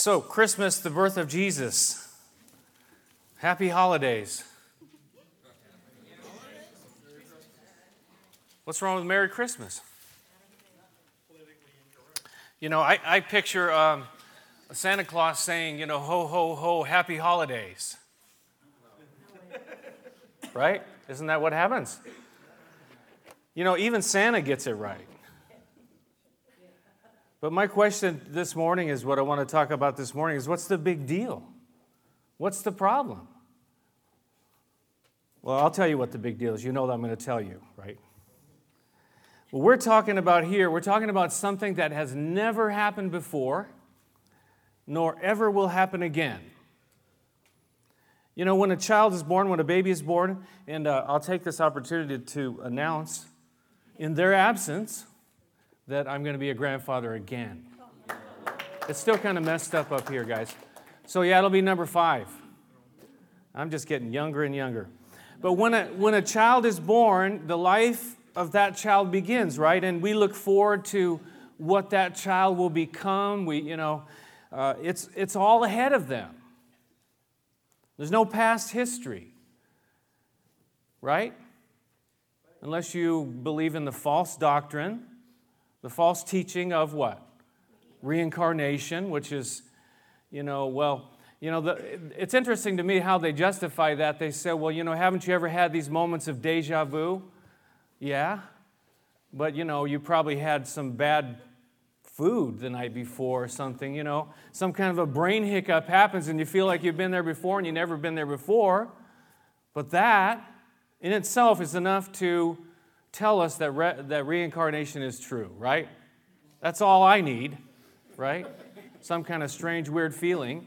So, Christmas, the birth of Jesus. Happy holidays. What's wrong with Merry Christmas? You know, I, I picture um, Santa Claus saying, you know, ho, ho, ho, happy holidays. right? Isn't that what happens? You know, even Santa gets it right. But my question this morning is what I want to talk about this morning is what's the big deal? What's the problem? Well, I'll tell you what the big deal is. You know that I'm going to tell you, right? What we're talking about here, we're talking about something that has never happened before, nor ever will happen again. You know, when a child is born, when a baby is born, and uh, I'll take this opportunity to announce in their absence, that I'm going to be a grandfather again. It's still kind of messed up up here, guys. So, yeah, it'll be number five. I'm just getting younger and younger. But when a, when a child is born, the life of that child begins, right? And we look forward to what that child will become. We, you know, uh, it's, it's all ahead of them. There's no past history, right? Unless you believe in the false doctrine the false teaching of what? Reincarnation, which is, you know, well, you know, the, it's interesting to me how they justify that. They say, well, you know, haven't you ever had these moments of deja vu? Yeah. But, you know, you probably had some bad food the night before or something, you know. Some kind of a brain hiccup happens and you feel like you've been there before and you've never been there before. But that in itself is enough to tell us that, re- that reincarnation is true, right? That's all I need, right? Some kind of strange, weird feeling.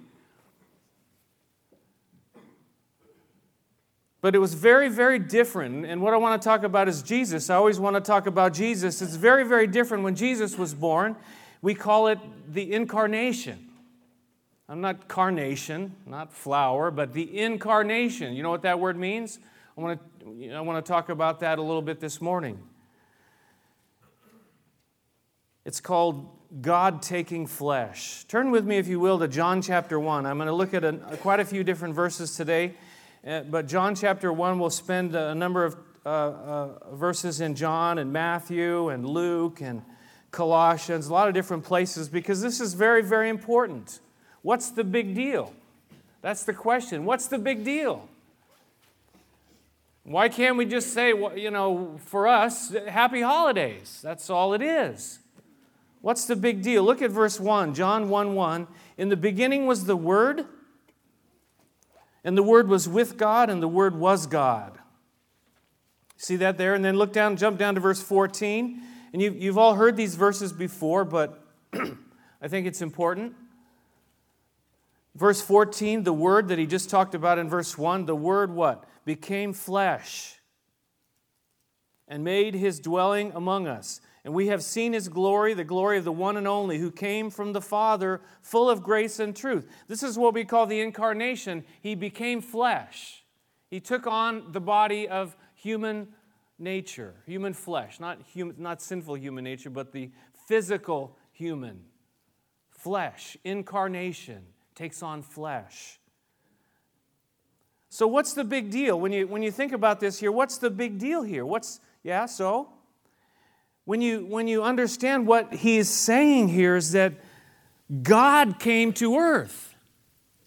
But it was very, very different. And what I want to talk about is Jesus. I always want to talk about Jesus. It's very, very different when Jesus was born. We call it the incarnation. I'm not carnation, not flower, but the incarnation. You know what that word means? I want to, I want to talk about that a little bit this morning. It's called God taking flesh. Turn with me, if you will, to John chapter 1. I'm going to look at a, quite a few different verses today, uh, but John chapter 1 we'll spend a number of uh, uh, verses in John and Matthew and Luke and Colossians, a lot of different places, because this is very, very important. What's the big deal? That's the question. What's the big deal? Why can't we just say, you know, for us, happy holidays? That's all it is. What's the big deal? Look at verse 1, John 1 1. In the beginning was the Word, and the Word was with God, and the Word was God. See that there? And then look down, jump down to verse 14. And you've, you've all heard these verses before, but I think it's important. Verse 14, the word that he just talked about in verse 1, the word what? became flesh and made his dwelling among us. And we have seen his glory, the glory of the one and only who came from the Father, full of grace and truth. This is what we call the incarnation. He became flesh. He took on the body of human nature, human flesh, not, human, not sinful human nature, but the physical human flesh. Incarnation takes on flesh. So, what's the big deal? When you, when you think about this here, what's the big deal here? What's, yeah, so? When you, when you understand what he's saying here is that God came to earth.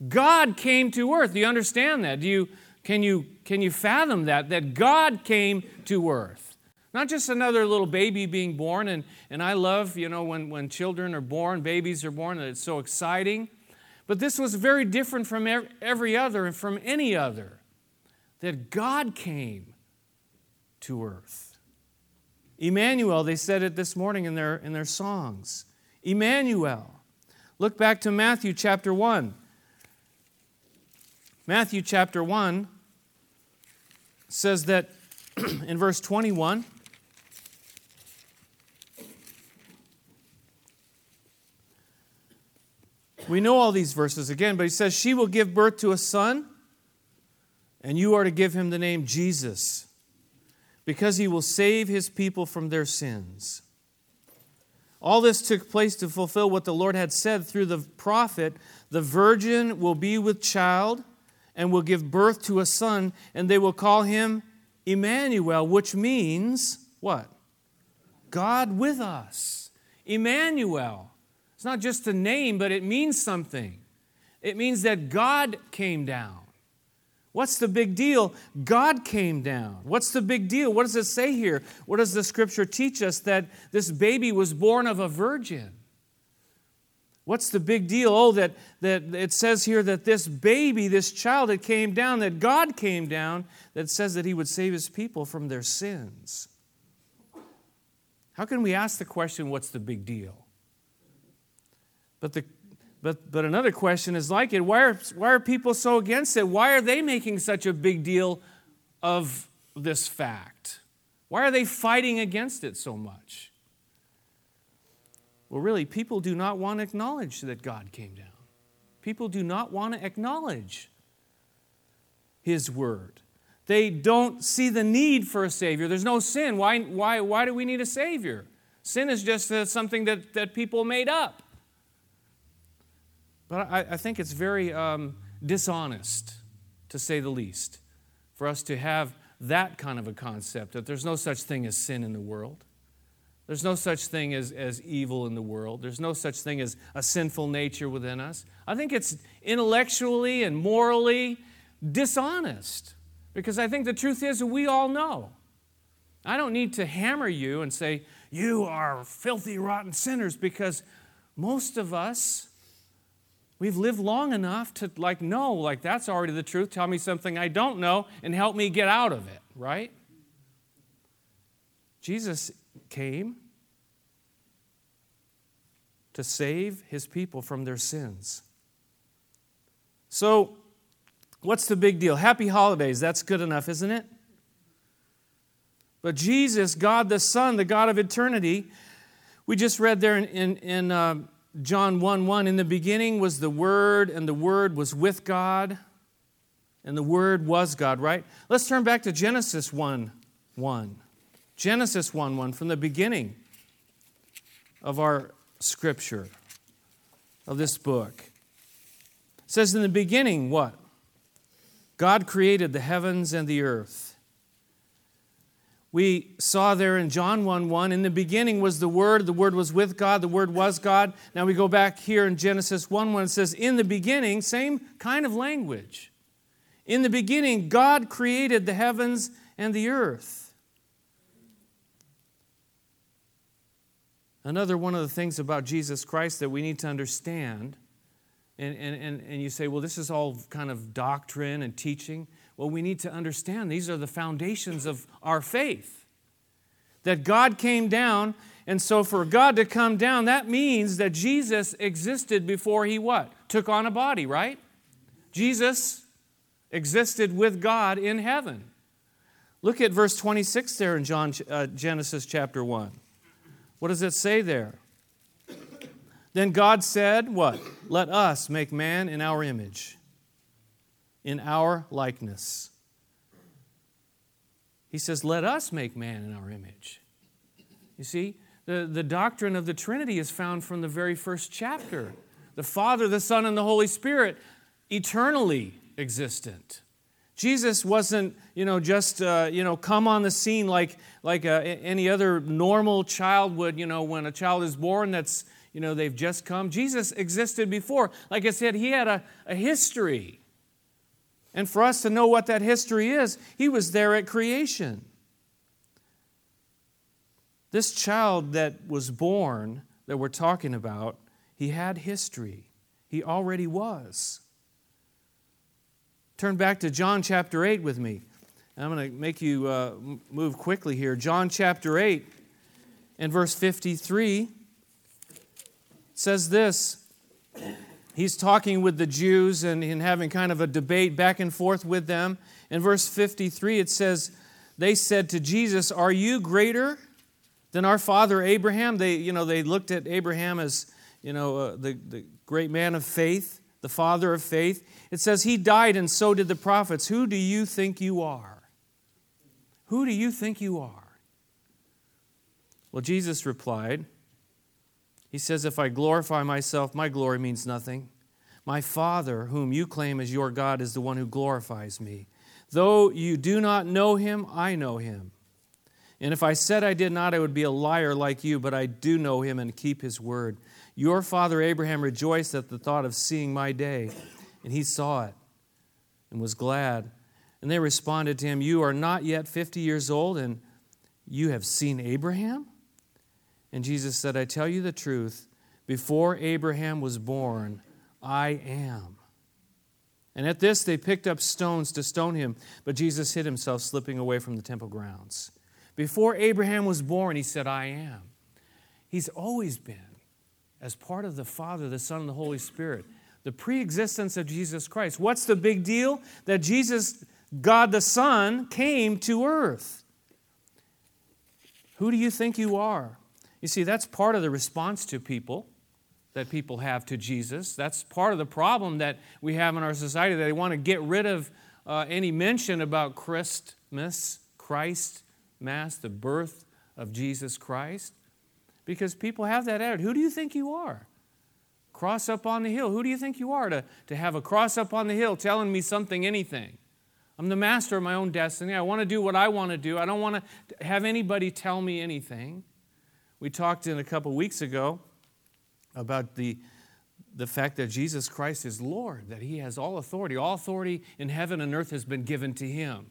God came to earth. Do you understand that? Do you, can, you, can you fathom that? That God came to earth. Not just another little baby being born, and, and I love, you know, when, when children are born, babies are born, and it's so exciting. But this was very different from every other and from any other. That God came to earth. Emmanuel, they said it this morning in their, in their songs. Emmanuel. Look back to Matthew chapter 1. Matthew chapter 1 says that in verse 21 We know all these verses again, but he says, She will give birth to a son, and you are to give him the name Jesus, because he will save his people from their sins. All this took place to fulfill what the Lord had said through the prophet The virgin will be with child and will give birth to a son, and they will call him Emmanuel, which means what? God with us. Emmanuel. Not just a name, but it means something. It means that God came down. What's the big deal? God came down. What's the big deal? What does it say here? What does the scripture teach us? That this baby was born of a virgin. What's the big deal? Oh, that, that it says here that this baby, this child that came down, that God came down, that says that he would save his people from their sins. How can we ask the question, what's the big deal? But the but, but another question is like it why are, why are people so against it? Why are they making such a big deal of this fact? Why are they fighting against it so much? Well, really, people do not want to acknowledge that God came down. People do not want to acknowledge His Word. They don't see the need for a Savior. There's no sin. Why, why, why do we need a Savior? Sin is just uh, something that, that people made up. But I, I think it's very um, dishonest, to say the least, for us to have that kind of a concept that there's no such thing as sin in the world. There's no such thing as, as evil in the world. There's no such thing as a sinful nature within us. I think it's intellectually and morally dishonest because I think the truth is we all know. I don't need to hammer you and say, you are filthy, rotten sinners because most of us We've lived long enough to like know, like that's already the truth. Tell me something I don't know and help me get out of it, right? Jesus came to save his people from their sins. So, what's the big deal? Happy holidays, that's good enough, isn't it? But Jesus, God the Son, the God of eternity, we just read there in, in, in uh, John 1 1 In the beginning was the Word, and the Word was with God, and the Word was God, right? Let's turn back to Genesis 1 1. Genesis 1 1, from the beginning of our scripture, of this book. It says, In the beginning, what? God created the heavens and the earth we saw there in John 1 1, in the beginning was the Word, the Word was with God, the Word was God. Now we go back here in Genesis 1 1, it says, In the beginning, same kind of language. In the beginning, God created the heavens and the earth. Another one of the things about Jesus Christ that we need to understand, and, and, and, and you say, well, this is all kind of doctrine and teaching. Well, we need to understand these are the foundations of our faith. That God came down, and so for God to come down, that means that Jesus existed before he what? Took on a body, right? Jesus existed with God in heaven. Look at verse 26 there in John, uh, Genesis chapter 1. What does it say there? Then God said, What? Let us make man in our image in our likeness. He says, Let us make man in our image. You see, the, the doctrine of the Trinity is found from the very first chapter. The Father, the Son, and the Holy Spirit, eternally existent. Jesus wasn't, you know, just, uh, you know, come on the scene like, like uh, any other normal child would, you know, when a child is born that's, you know, they've just come. Jesus existed before. Like I said, he had a, a history. And for us to know what that history is, he was there at creation. This child that was born, that we're talking about, he had history. He already was. Turn back to John chapter 8 with me. I'm going to make you uh, move quickly here. John chapter 8 and verse 53 says this he's talking with the Jews and, and having kind of a debate back and forth with them. In verse 53, it says, They said to Jesus, Are you greater than our father Abraham? They, you know, they looked at Abraham as, you know, uh, the, the great man of faith, the father of faith. It says, He died and so did the prophets. Who do you think you are? Who do you think you are? Well, Jesus replied, He says, If I glorify myself, my glory means nothing. My Father, whom you claim as your God, is the one who glorifies me. Though you do not know him, I know him. And if I said I did not, I would be a liar like you, but I do know him and keep his word. Your father Abraham rejoiced at the thought of seeing my day, and he saw it and was glad. And they responded to him, You are not yet 50 years old, and you have seen Abraham? And Jesus said, I tell you the truth, before Abraham was born, I am. And at this, they picked up stones to stone him, but Jesus hid himself, slipping away from the temple grounds. Before Abraham was born, he said, I am. He's always been, as part of the Father, the Son, and the Holy Spirit, the pre existence of Jesus Christ. What's the big deal? That Jesus, God the Son, came to earth. Who do you think you are? You see, that's part of the response to people that people have to Jesus. That's part of the problem that we have in our society. That they want to get rid of uh, any mention about Christmas, Christ, Mass, the birth of Jesus Christ, because people have that attitude. Who do you think you are? Cross up on the hill. Who do you think you are to, to have a cross up on the hill telling me something, anything? I'm the master of my own destiny. I want to do what I want to do. I don't want to have anybody tell me anything. We talked in a couple weeks ago about the, the fact that Jesus Christ is Lord, that He has all authority. All authority in heaven and earth has been given to Him.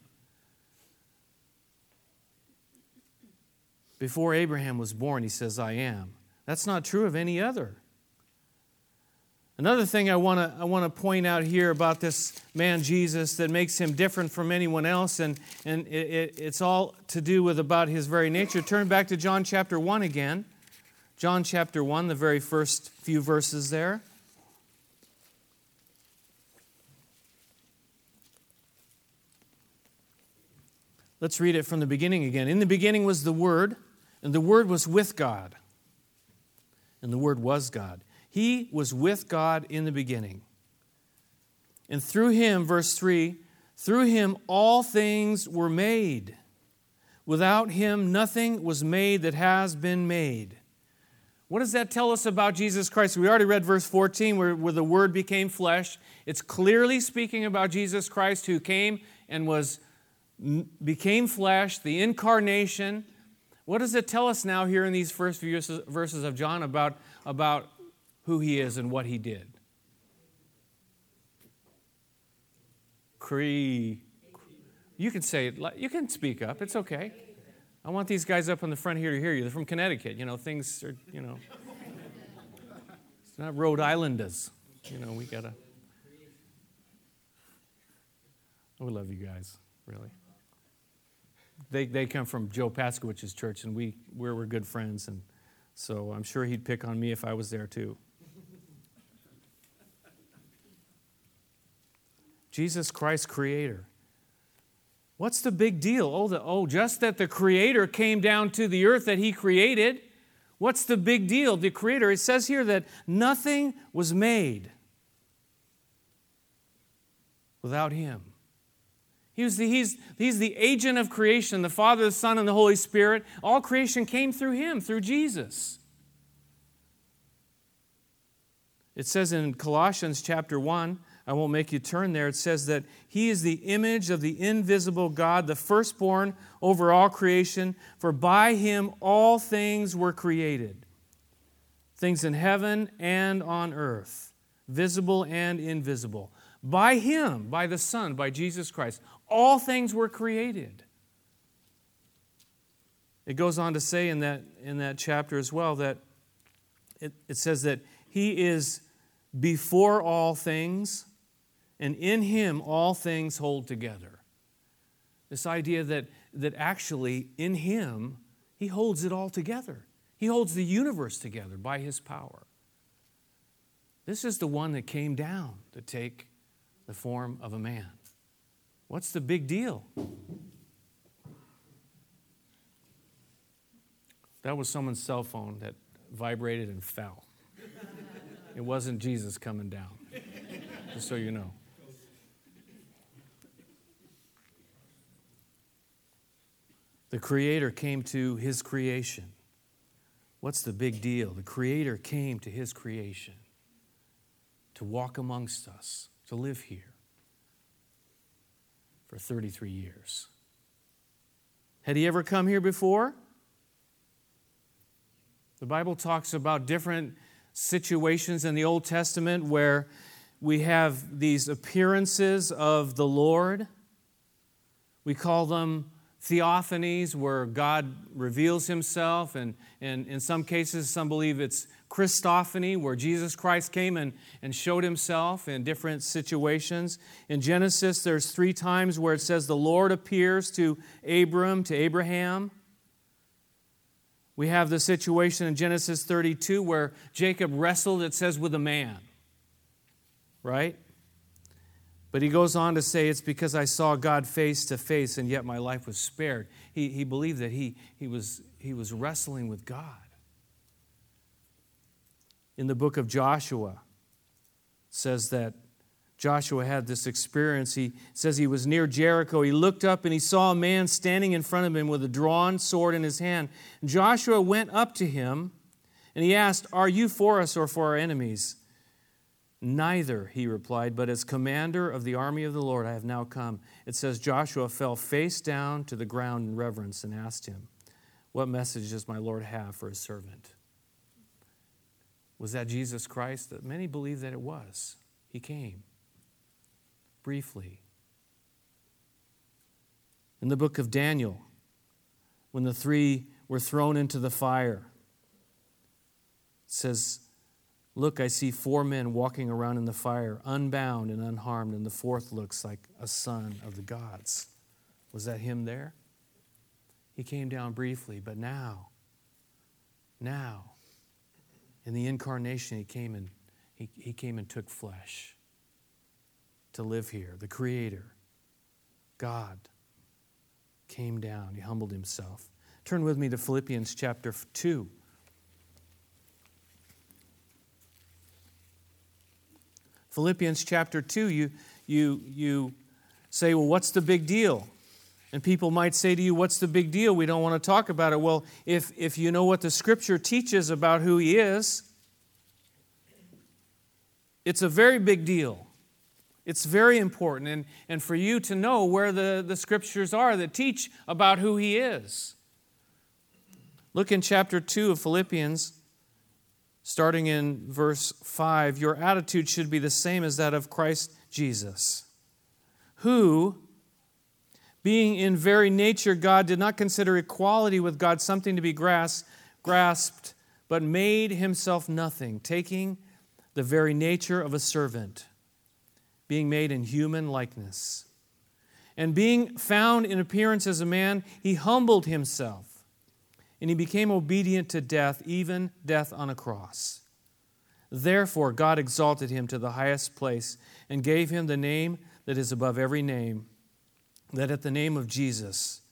Before Abraham was born, He says, I am. That's not true of any other. Another thing I want to I want to point out here about this man Jesus that makes him different from anyone else, and, and it, it, it's all to do with about his very nature. Turn back to John chapter 1 again. John chapter 1, the very first few verses there. Let's read it from the beginning again. In the beginning was the Word, and the Word was with God, and the Word was God. He was with God in the beginning. And through him, verse 3, through him all things were made. Without him, nothing was made that has been made. What does that tell us about Jesus Christ? We already read verse 14 where, where the Word became flesh. It's clearly speaking about Jesus Christ who came and was became flesh, the incarnation. What does it tell us now here in these first few verses of John about, about who he is and what he did? Cree. You can say it. You can speak up. It's okay. I want these guys up on the front here to hear you. They're from Connecticut. You know, things are, you know, it's not Rhode Islanders. You know, we got to. Oh, we love you guys, really. They, they come from Joe Paskowicz's church, and we, we're, we're good friends, and so I'm sure he'd pick on me if I was there too. Jesus Christ, Creator. What's the big deal? Oh, the, oh, just that the Creator came down to the earth that He created. What's the big deal? The Creator, it says here that nothing was made without Him. He was the, he's, he's the agent of creation, the Father, the Son, and the Holy Spirit. All creation came through Him, through Jesus. It says in Colossians chapter 1 I won't make you turn there. It says that he is the image of the invisible God, the firstborn over all creation, for by him all things were created things in heaven and on earth, visible and invisible. By him, by the Son, by Jesus Christ, all things were created. It goes on to say in that, in that chapter as well that it, it says that he is before all things and in him all things hold together. This idea that, that actually in him he holds it all together. He holds the universe together by his power. This is the one that came down to take the form of a man. What's the big deal? That was someone's cell phone that vibrated and fell. It wasn't Jesus coming down, just so you know. The Creator came to His creation. What's the big deal? The Creator came to His creation to walk amongst us, to live here for 33 years. Had He ever come here before? The Bible talks about different situations in the Old Testament where we have these appearances of the Lord. We call them theophanies, where God reveals himself, and, and in some cases, some believe it's Christophany, where Jesus Christ came and, and showed himself in different situations. In Genesis, there's three times where it says the Lord appears to Abram, to Abraham. We have the situation in Genesis 32 where Jacob wrestled, it says, with a man. Right? But he goes on to say, It's because I saw God face to face and yet my life was spared. He, he believed that he, he, was, he was wrestling with God. In the book of Joshua, says that Joshua had this experience. He says he was near Jericho. He looked up and he saw a man standing in front of him with a drawn sword in his hand. Joshua went up to him and he asked, Are you for us or for our enemies? Neither, he replied, but as commander of the army of the Lord I have now come. It says Joshua fell face down to the ground in reverence and asked him, What message does my Lord have for his servant? Was that Jesus Christ? That Many believe that it was. He came briefly. In the book of Daniel, when the three were thrown into the fire, it says, Look, I see four men walking around in the fire, unbound and unharmed, and the fourth looks like a son of the gods. Was that him there? He came down briefly, but now, now, in the incarnation, he came and he, he came and took flesh to live here. The Creator, God, came down. He humbled himself. Turn with me to Philippians chapter 2. Philippians chapter 2, you, you, you say, well, what's the big deal? And people might say to you, What's the big deal? We don't want to talk about it. Well, if, if you know what the scripture teaches about who he is, it's a very big deal. It's very important, and, and for you to know where the, the scriptures are that teach about who He is. Look in chapter 2 of Philippians, starting in verse 5. Your attitude should be the same as that of Christ Jesus, who, being in very nature God, did not consider equality with God something to be grasped, grasped but made himself nothing, taking the very nature of a servant being made in human likeness. And being found in appearance as a man, he humbled himself, and he became obedient to death, even death on a cross. Therefore, God exalted him to the highest place and gave him the name that is above every name, that at the name of Jesus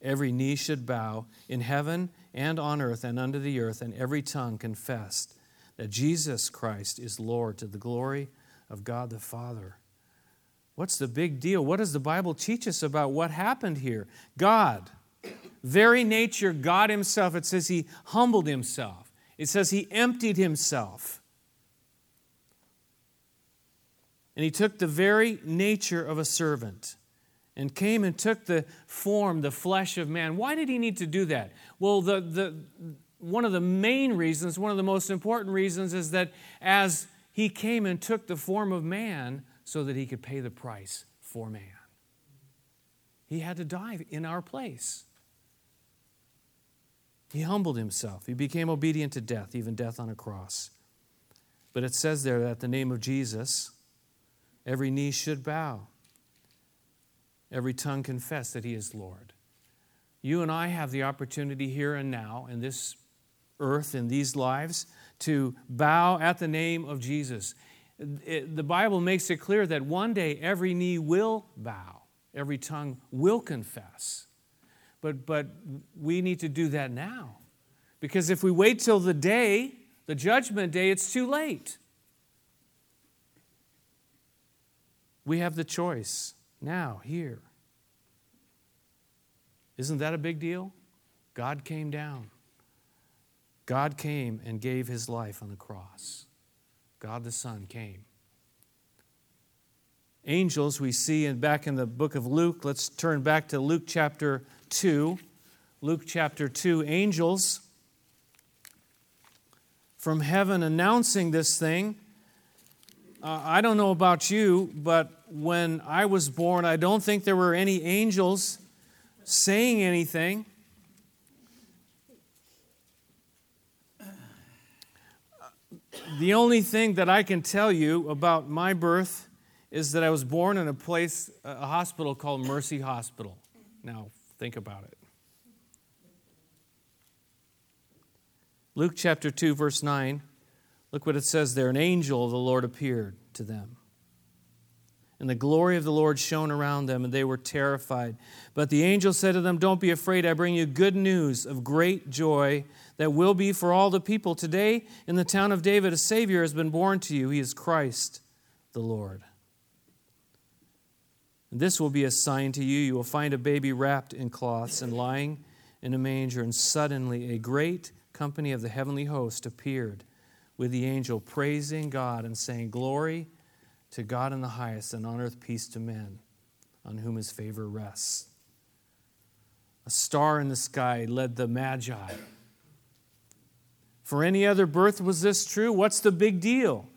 every knee should bow in heaven and on earth and under the earth, and every tongue confess that Jesus Christ is Lord to the glory of God the Father. What's the big deal? What does the Bible teach us about what happened here? God, very nature, God Himself, it says He humbled Himself, it says He emptied Himself. And He took the very nature of a servant and came and took the form, the flesh of man. Why did He need to do that? Well, the, the, one of the main reasons, one of the most important reasons, is that as He came and took the form of man, so that he could pay the price for man. He had to die in our place. He humbled himself. He became obedient to death, even death on a cross. But it says there that the name of Jesus, every knee should bow, every tongue confess that he is Lord. You and I have the opportunity here and now in this earth, in these lives, to bow at the name of Jesus it, the Bible makes it clear that one day every knee will bow, every tongue will confess. But, but we need to do that now. Because if we wait till the day, the judgment day, it's too late. We have the choice now, here. Isn't that a big deal? God came down. God came and gave his life on the cross. God the Son came. Angels, we see in, back in the book of Luke. Let's turn back to Luke chapter 2. Luke chapter 2. Angels from heaven announcing this thing. Uh, I don't know about you, but when I was born, I don't think there were any angels saying anything. The only thing that I can tell you about my birth is that I was born in a place, a hospital called Mercy Hospital. Now, think about it. Luke chapter 2, verse 9. Look what it says there. An angel of the Lord appeared to them. And the glory of the Lord shone around them, and they were terrified. But the angel said to them, Don't be afraid. I bring you good news of great joy that will be for all the people. Today, in the town of David, a Savior has been born to you. He is Christ the Lord. This will be a sign to you. You will find a baby wrapped in cloths and lying in a manger. And suddenly, a great company of the heavenly host appeared with the angel, praising God and saying, Glory to God in the highest, and on earth peace to men on whom his favor rests. A star in the sky led the Magi. For any other birth was this true? What's the big deal?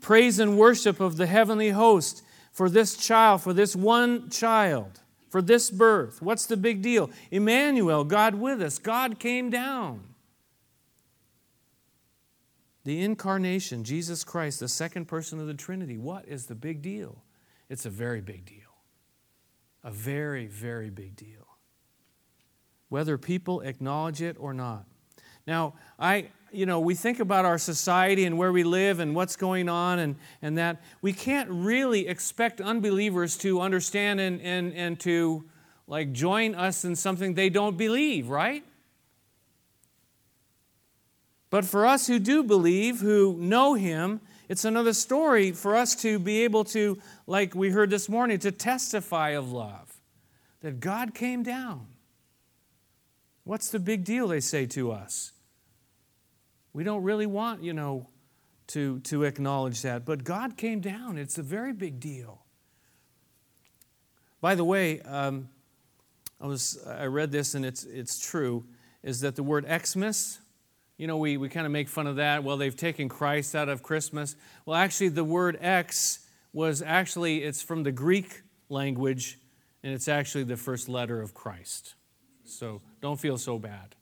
Praise and worship of the heavenly host for this child, for this one child, for this birth. What's the big deal? Emmanuel, God with us. God came down. The incarnation, Jesus Christ, the second person of the Trinity. What is the big deal? It's a very big deal. A very, very big deal. Whether people acknowledge it or not. Now, I, you know, we think about our society and where we live and what's going on and, and that. We can't really expect unbelievers to understand and, and, and to like join us in something they don't believe, right? But for us who do believe, who know Him, it's another story for us to be able to, like we heard this morning, to testify of love. That God came down. What's the big deal, they say to us? We don't really want, you know, to, to acknowledge that. But God came down. It's a very big deal. By the way, um, I, was, I read this and it's, it's true, is that the word Xmas, you know, we, we kind of make fun of that. Well, they've taken Christ out of Christmas. Well, actually, the word X was actually, it's from the Greek language, and it's actually the first letter of Christ. So don't feel so bad.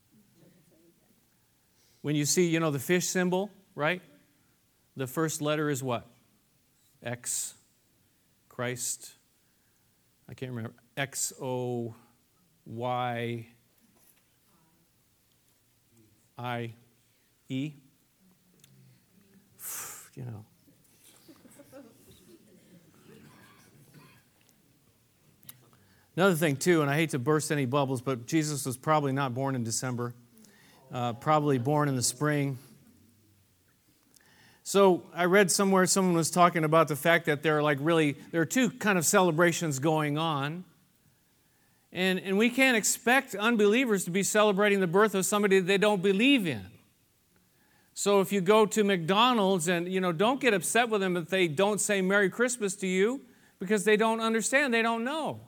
When you see, you know, the fish symbol, right? The first letter is what? X. Christ. I can't remember. X O Y I E. You know. Another thing, too, and I hate to burst any bubbles, but Jesus was probably not born in December, uh, probably born in the spring. So I read somewhere someone was talking about the fact that there are like really, there are two kind of celebrations going on. And, and we can't expect unbelievers to be celebrating the birth of somebody they don't believe in. So if you go to McDonald's and, you know, don't get upset with them if they don't say Merry Christmas to you because they don't understand, they don't know.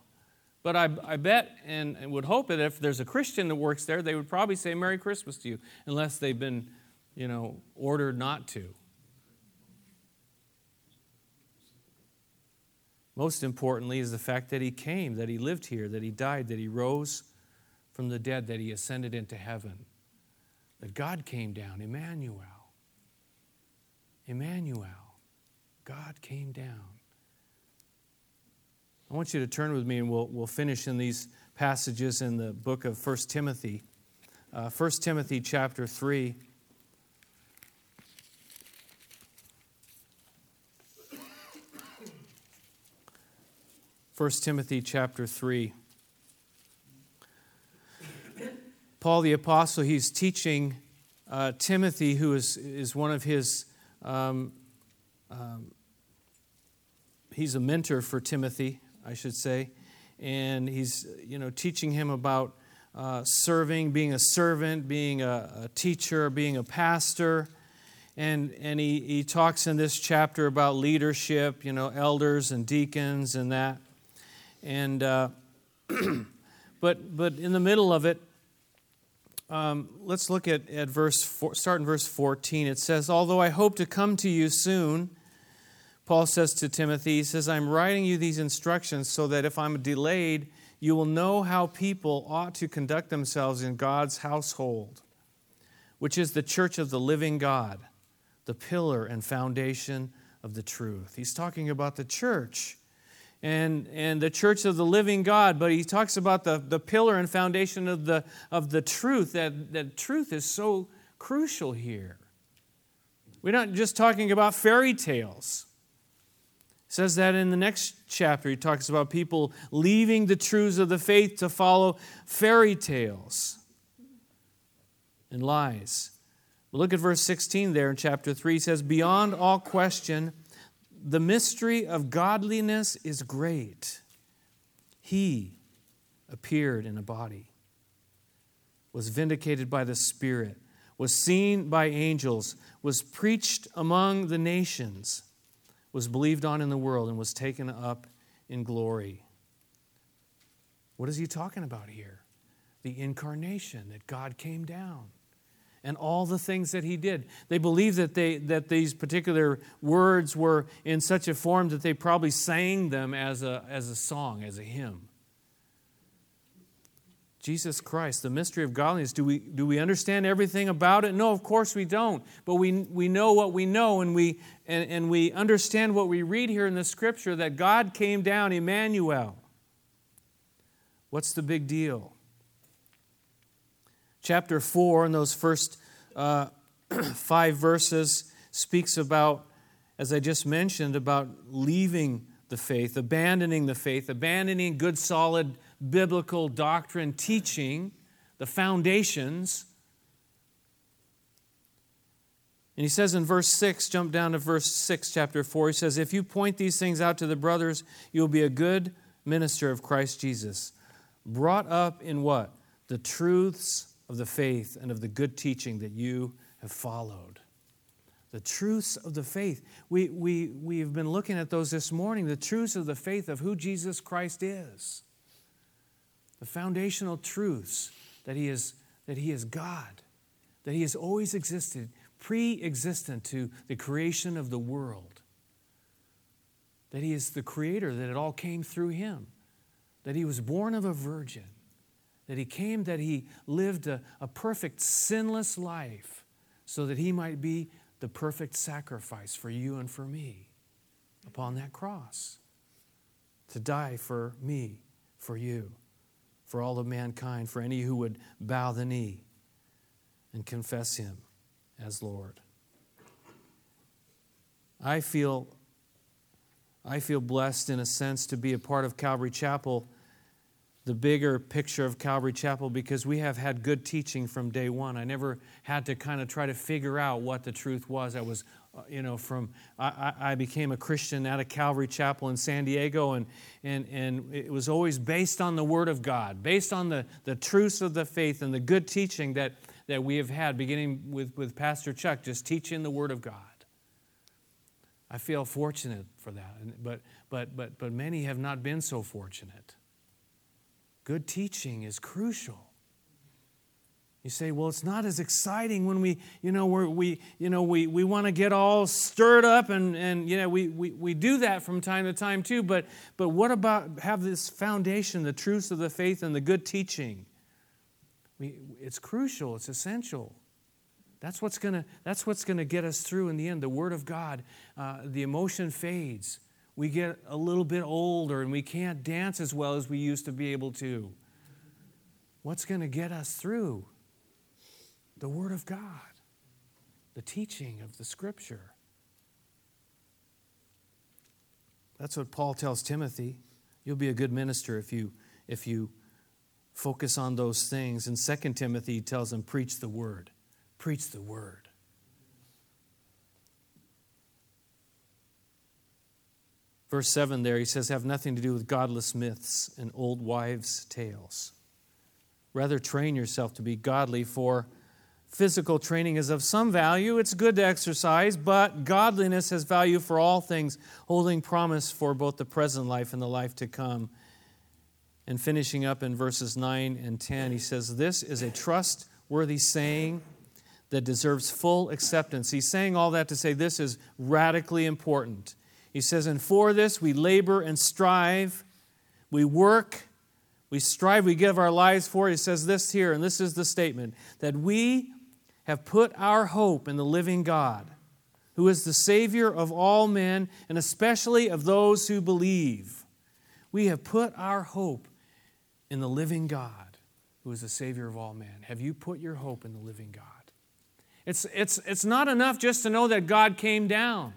But I, I bet and, and would hope that if there's a Christian that works there, they would probably say Merry Christmas to you unless they've been, you know, ordered not to. Most importantly is the fact that he came, that he lived here, that he died, that he rose from the dead, that he ascended into heaven that God came down, Emmanuel. Emmanuel. God came down. I want you to turn with me and we'll, we'll finish in these passages in the book of 1 Timothy. Uh, 1 Timothy chapter 3. First Timothy chapter 3. Paul the Apostle, he's teaching uh, Timothy, who is, is one of his, um, um, he's a mentor for Timothy, I should say, and he's, you know, teaching him about uh, serving, being a servant, being a, a, teacher, being a pastor. And, and he, he talks in this chapter about leadership, you know, elders and deacons and that. And, uh, but, but in the middle of it, um, let's look at, at verse, four, start in verse 14. It says, Although I hope to come to you soon, Paul says to Timothy, he says, I'm writing you these instructions so that if I'm delayed, you will know how people ought to conduct themselves in God's household, which is the church of the living God, the pillar and foundation of the truth. He's talking about the church and, and the church of the living God, but he talks about the, the pillar and foundation of the, of the truth. That, that truth is so crucial here. We're not just talking about fairy tales. Says that in the next chapter. He talks about people leaving the truths of the faith to follow fairy tales and lies. But Look at verse 16 there in chapter 3. He says, Beyond all question, the mystery of godliness is great. He appeared in a body, was vindicated by the Spirit, was seen by angels, was preached among the nations, was believed on in the world, and was taken up in glory. What is he talking about here? The incarnation, that God came down and all the things that he did. They believed that, they, that these particular words were in such a form that they probably sang them as a, as a song, as a hymn. Jesus Christ, the mystery of godliness. Do we, do we understand everything about it? No, of course we don't. But we, we know what we know, and we, and, and we understand what we read here in the scripture that God came down, Emmanuel. What's the big deal? chapter 4, in those first uh, five verses, speaks about, as I just mentioned, about leaving the faith, abandoning the faith, abandoning good, solid biblical doctrine, teaching, the foundations. And he says in verse 6, jump down to verse 6, chapter 4, he says, If you point these things out to the brothers, you'll be a good minister of Christ Jesus, brought up in what? The truths of the faith and of the good teaching that you have followed. The truths of the faith. We, we, we've been looking at those this morning, the truths of the faith of who Jesus Christ is. The foundational truths that he is, that he is God, that he has always existed, pre existent to the creation of the world, that he is the creator, that it all came through him, that he was born of a virgin. That he came, that he lived a, a perfect, sinless life so that he might be the perfect sacrifice for you and for me upon that cross. To die for me, for you, for all of mankind, for any who would bow the knee and confess him as Lord. I feel, I feel blessed in a sense to be a part of Calvary Chapel the bigger picture of Calvary Chapel because we have had good teaching from day one. I never had to kind of try to figure out what the truth was. I was, Uh, you know, from, I, I became a Christian at a Calvary Chapel in San Diego, and, and, and it was always based on the Word of God, based on the, the truths of the faith and the good teaching that, that we have had, beginning with, with Pastor Chuck, just teaching the Word of God. I feel fortunate for that, but, but, but, but many have not been so fortunate. Good teaching is crucial. You say, well, it's not as exciting when we, you know, we, you know, we, we want to get all stirred up and, and you know, we, we, we do that from time to time too. But, but what about have this foundation, the truths of the faith and the good teaching? We, it's crucial, it's essential. That's what's going to that's what's to get us through in the end. The Word of God, uh, the emotion fades we get a little bit older and we can't dance as well as we used to be able to. What's going to get us through? The Word of God, the teaching of the Scripture. That's what Paul tells Timothy. You'll be a good minister if you, if you focus on those things. In 2 Timothy, he tells him, preach the Word. Preach the Word. Verse 7 there, he says, have nothing to do with godless myths and old wives' tales. Rather, train yourself to be godly, for physical training is of some value. It's good to exercise, but godliness has value for all things, holding promise for both the present life and the life to come. And finishing up in verses 9 and 10, he says, This is a trustworthy saying that deserves full acceptance. He's saying all that to say this is radically important. He says, And for this we labor and strive, we work, we strive, we give our lives for. He says this here, and this is the statement that we have put our hope in the living God, who is the Savior of all men, and especially of those who believe. We have put our hope in the living God, who is the Savior of all men. Have you put your hope in the living God? It's, it's, it's not enough just to know that God came down.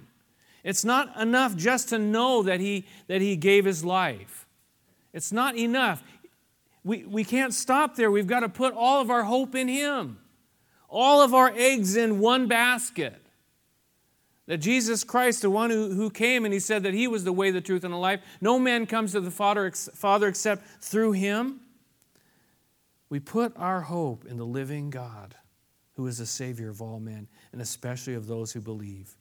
It's not enough just to know that he, that he gave his life. It's not enough. We, we can't stop there. We've got to put all of our hope in Him, all of our eggs in one basket. That Jesus Christ, the one who, who came and He said that He was the way, the truth, and the life, no man comes to the Father, Father except through Him. We put our hope in the living God, who is the Savior of all men, and especially of those who believe.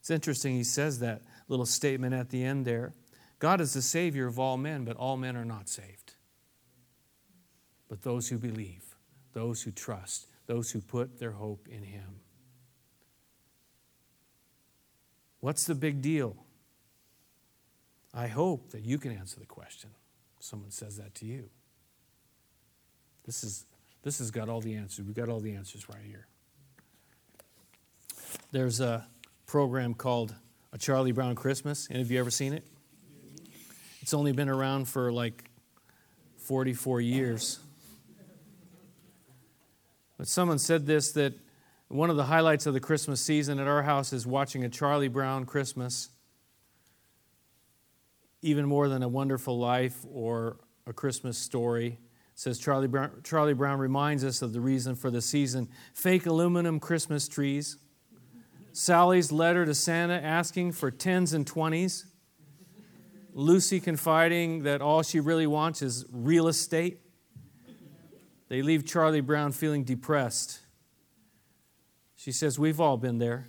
It's interesting, He says that little statement at the end there. God is the Savior of all men, but all men are not saved but those who believe, those who trust, those who put their hope in Him. What's the big deal? I hope that you can answer the question. Someone says that to you. This is this has got all the answers. We've got all the answers right here. There's a program called A Charlie Brown Christmas. Any of you ever seen it? It's only been around for like 44 years. But someone said this that one of the highlights of the Christmas season at our house is watching a Charlie Brown Christmas, even more than a wonderful life or a Christmas story. It says Charlie Brown, Charlie Brown reminds us of the reason for the season fake aluminum Christmas trees, Sally's letter to Santa asking for tens and twenties, Lucy confiding that all she really wants is real estate. They leave Charlie Brown feeling depressed. She says, We've all been there.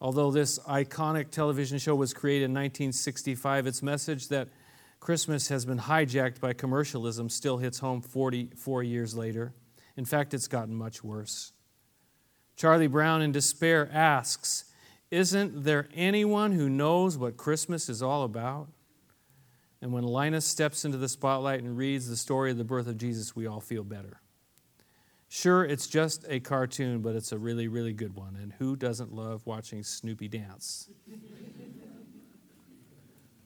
Although this iconic television show was created in 1965, its message that Christmas has been hijacked by commercialism still hits home 44 years later. In fact, it's gotten much worse. Charlie Brown, in despair, asks, Isn't there anyone who knows what Christmas is all about? And when Linus steps into the spotlight and reads the story of the birth of Jesus, we all feel better. Sure, it's just a cartoon, but it's a really, really good one. And who doesn't love watching Snoopy dance?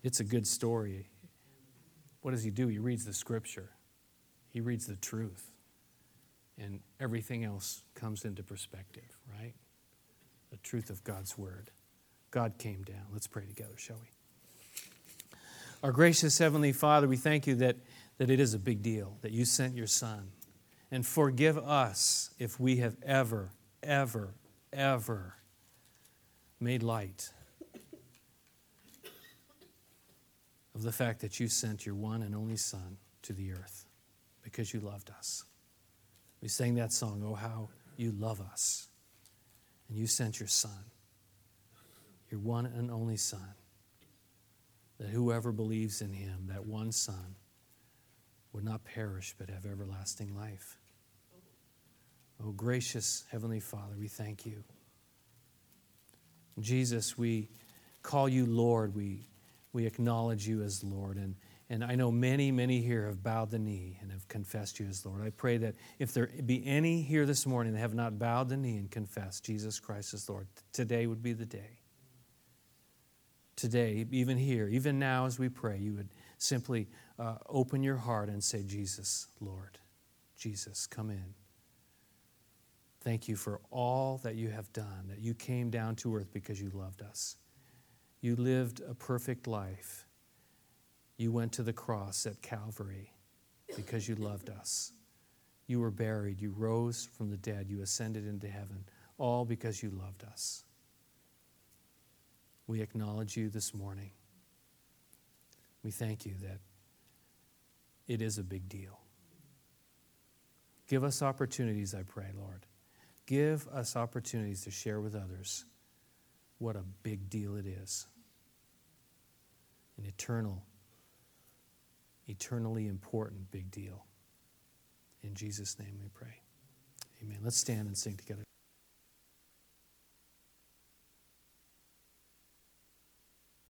it's a good story. What does he do? He reads the scripture, he reads the truth, and everything else comes into perspective, right? The truth of God's word. God came down. Let's pray together, shall we? Our gracious Heavenly Father, we thank you that, that it is a big deal that you sent your Son. And forgive us if we have ever, ever, ever made light of the fact that you sent your one and only Son to the earth because you loved us. We sang that song, Oh, how you love us. And you sent your Son, your one and only Son that whoever believes in him, that one Son, would not perish but have everlasting life. Oh, gracious Heavenly Father, we thank you. Jesus, we call you Lord. We, we acknowledge you as Lord. And, and I know many, many here have bowed the knee and have confessed you as Lord. I pray that if there be any here this morning that have not bowed the knee and confessed Jesus Christ as Lord, today would be the day today, even here, even now as we pray, you would simply uh, open your heart and say, Jesus, Lord, Jesus, come in. Thank you for all that you have done, that you came down to earth because you loved us. You lived a perfect life. You went to the cross at Calvary because you loved us. You were buried. You rose from the dead. You ascended into heaven, all because you loved us we acknowledge you this morning. We thank you that it is a big deal. Give us opportunities, I pray, Lord. Give us opportunities to share with others what a big deal it is. An eternal, eternally important big deal. In Jesus' name we pray. Amen. Let's stand and sing together.